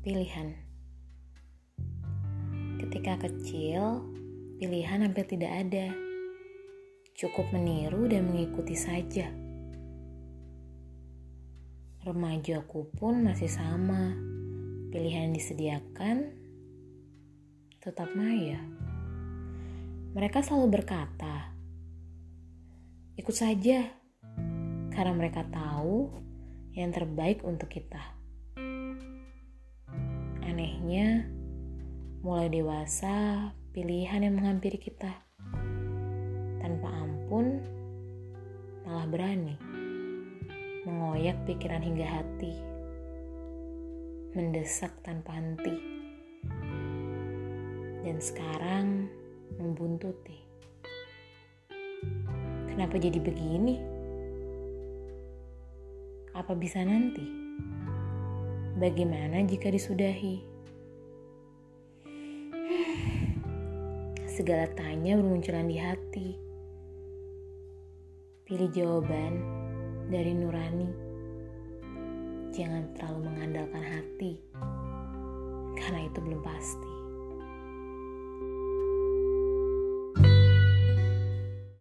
pilihan. Ketika kecil, pilihan hampir tidak ada. Cukup meniru dan mengikuti saja. Remajaku pun masih sama. Pilihan disediakan tetap maya. Mereka selalu berkata, "Ikut saja." Karena mereka tahu yang terbaik untuk kita. Anehnya, mulai dewasa, pilihan yang menghampiri kita tanpa ampun malah berani mengoyak pikiran hingga hati, mendesak tanpa henti, dan sekarang membuntuti. Kenapa jadi begini? Apa bisa nanti? Bagaimana jika disudahi? Segala tanya bermunculan di hati. Pilih jawaban dari nurani. Jangan terlalu mengandalkan hati, karena itu belum pasti.